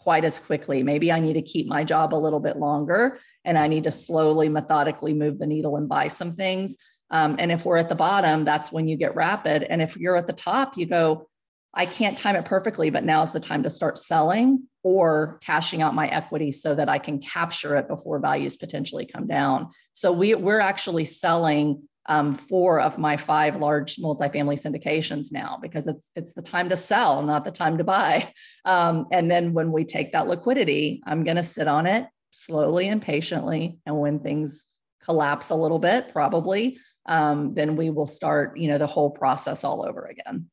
quite as quickly. Maybe I need to keep my job a little bit longer and I need to slowly, methodically move the needle and buy some things. Um, and if we're at the bottom, that's when you get rapid. And if you're at the top, you go, I can't time it perfectly, but now's the time to start selling or cashing out my equity so that I can capture it before values potentially come down. So we, we're actually selling um, four of my five large multifamily syndications now because it's it's the time to sell, not the time to buy. Um, and then when we take that liquidity, I'm going to sit on it slowly and patiently. And when things collapse a little bit, probably, um, then we will start, you know, the whole process all over again.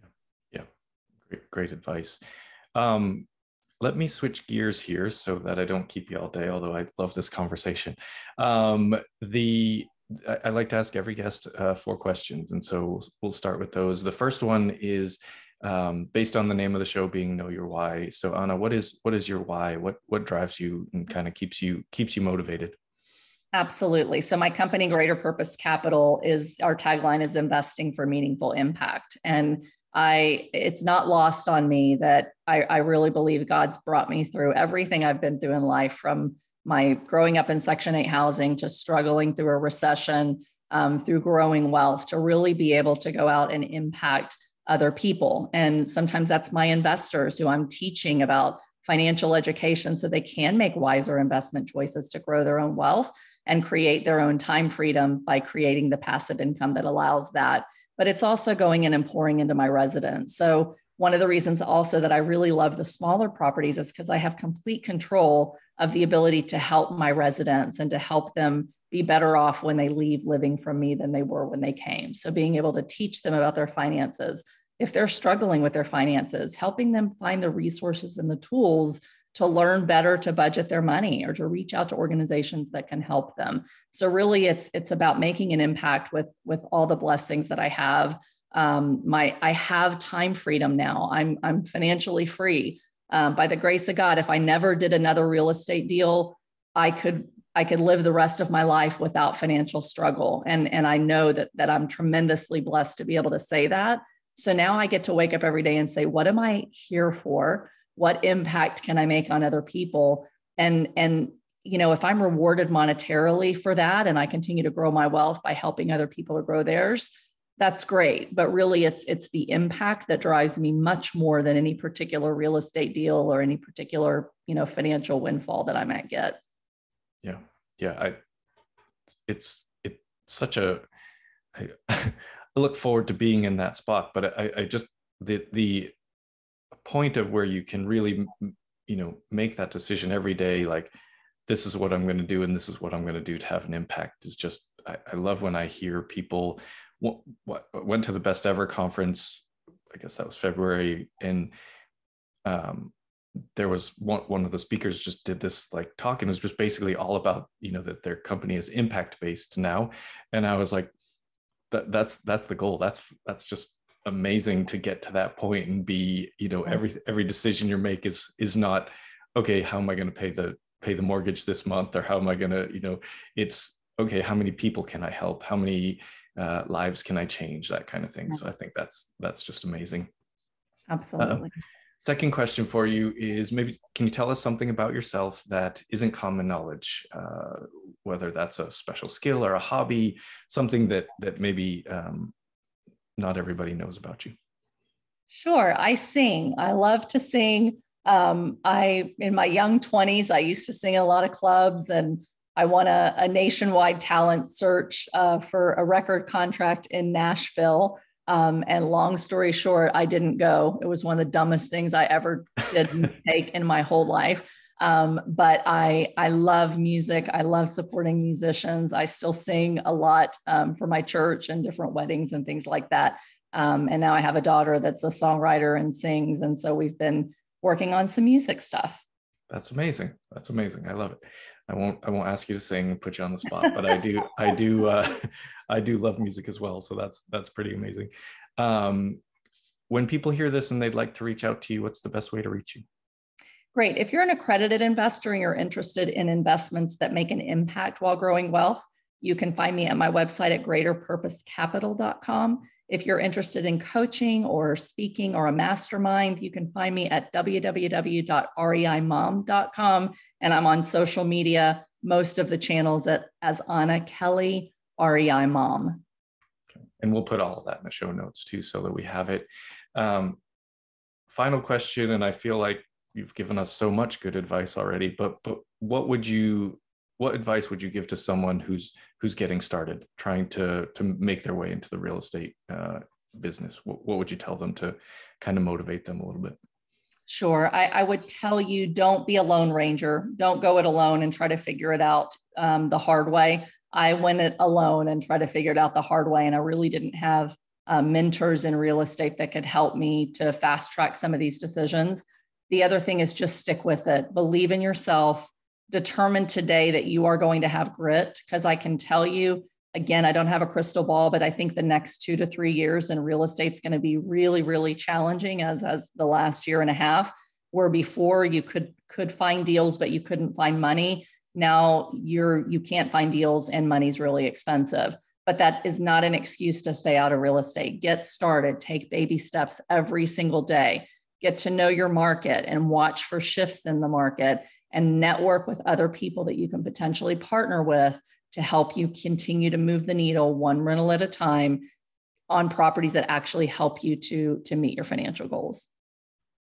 Yeah, yeah. great, great advice. Um, let me switch gears here so that I don't keep you all day, although I love this conversation. Um, the I, I like to ask every guest uh, four questions, and so we'll start with those. The first one is um, based on the name of the show being "Know Your Why." So, Anna, what is what is your why? What what drives you and kind of keeps you keeps you motivated? Absolutely. So, my company, Greater Purpose Capital, is our tagline is investing for meaningful impact, and I it's not lost on me that I, I really believe God's brought me through everything I've been through in life from my growing up in Section 8 housing to struggling through a recession, um, through growing wealth, to really be able to go out and impact other people. And sometimes that's my investors who I'm teaching about financial education so they can make wiser investment choices to grow their own wealth and create their own time freedom by creating the passive income that allows that. But it's also going in and pouring into my residents. So, one of the reasons also that I really love the smaller properties is because I have complete control of the ability to help my residents and to help them be better off when they leave living from me than they were when they came. So, being able to teach them about their finances, if they're struggling with their finances, helping them find the resources and the tools to learn better to budget their money or to reach out to organizations that can help them. So really it's it's about making an impact with with all the blessings that I have. Um, my I have time freedom now. I'm I'm financially free. Um, by the grace of God, if I never did another real estate deal, I could I could live the rest of my life without financial struggle. And, and I know that, that I'm tremendously blessed to be able to say that. So now I get to wake up every day and say, what am I here for? What impact can I make on other people? And, and, you know, if I'm rewarded monetarily for that and I continue to grow my wealth by helping other people to grow theirs, that's great. But really it's it's the impact that drives me much more than any particular real estate deal or any particular, you know, financial windfall that I might get yeah yeah i it's it's such a I, <laughs> I look forward to being in that spot but i i just the the point of where you can really you know make that decision every day like this is what i'm going to do and this is what i'm going to do to have an impact is just I, I love when i hear people went to the best ever conference i guess that was february and um, there was one, one of the speakers just did this like talk and it was just basically all about you know that their company is impact based now. And i was like that that's that's the goal. That's that's just amazing to get to that point and be you know every every decision you make is is not okay how am i going to pay the pay the mortgage this month? Or how am i going to you know it's okay how many people can i help? How many uh, lives can i change that kind of thing so i think that's that's just amazing absolutely uh, Second question for you is maybe can you tell us something about yourself that isn't common knowledge, uh, whether that's a special skill or a hobby, something that that maybe um, not everybody knows about you. Sure, I sing. I love to sing. Um, I in my young 20s, I used to sing a lot of clubs and I won a, a nationwide talent search uh, for a record contract in Nashville. Um, and long story short, I didn't go. It was one of the dumbest things I ever did <laughs> take in my whole life. Um, but I I love music. I love supporting musicians. I still sing a lot um, for my church and different weddings and things like that. Um, and now I have a daughter that's a songwriter and sings, and so we've been working on some music stuff. That's amazing. That's amazing. I love it. I won't I won't ask you to sing and put you on the spot, but I do I do uh, <laughs> I do love music as well. So that's that's pretty amazing. Um, when people hear this and they'd like to reach out to you, what's the best way to reach you? Great. If you're an accredited investor and you're interested in investments that make an impact while growing wealth, you can find me at my website at greaterpurposecapital.com. If you're interested in coaching or speaking or a mastermind, you can find me at www.reimom.com. And I'm on social media, most of the channels at, as Anna Kelly, REI Mom. And we'll put all of that in the show notes too, so that we have it. Um, final question, and I feel like you've given us so much good advice already, but but what would you what advice would you give to someone who's who's getting started trying to to make their way into the real estate uh, business what, what would you tell them to kind of motivate them a little bit Sure. I, I, would tell you don't be a lone ranger. Don't go it alone and try to figure it out um, the hard way. I went it alone and tried to figure it out the hard way. And I really didn't have uh, mentors in real estate that could help me to fast track some of these decisions. The other thing is just stick with it, believe in yourself, determine today that you are going to have grit because I can tell you again I don't have a crystal ball but I think the next 2 to 3 years in real estate is going to be really really challenging as as the last year and a half where before you could could find deals but you couldn't find money now you're you can't find deals and money's really expensive but that is not an excuse to stay out of real estate. Get started, take baby steps every single day. Get to know your market and watch for shifts in the market and network with other people that you can potentially partner with to help you continue to move the needle one rental at a time on properties that actually help you to to meet your financial goals.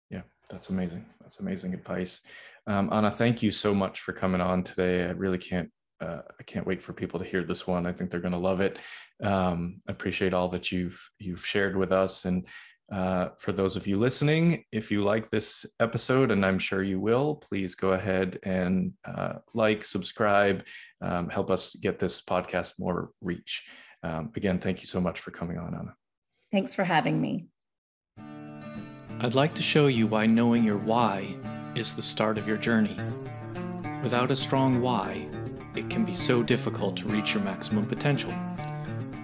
Yeah, that's amazing. That's amazing advice. Um, Anna, thank you so much for coming on today. I really can't uh, I can't wait for people to hear this one. I think they're going to love it. Um, appreciate all that you've you've shared with us, and uh, for those of you listening, if you like this episode, and I'm sure you will, please go ahead and uh, like, subscribe, um, help us get this podcast more reach. Um, again, thank you so much for coming on, Anna. Thanks for having me. I'd like to show you why knowing your why is the start of your journey. Without a strong why, it can be so difficult to reach your maximum potential.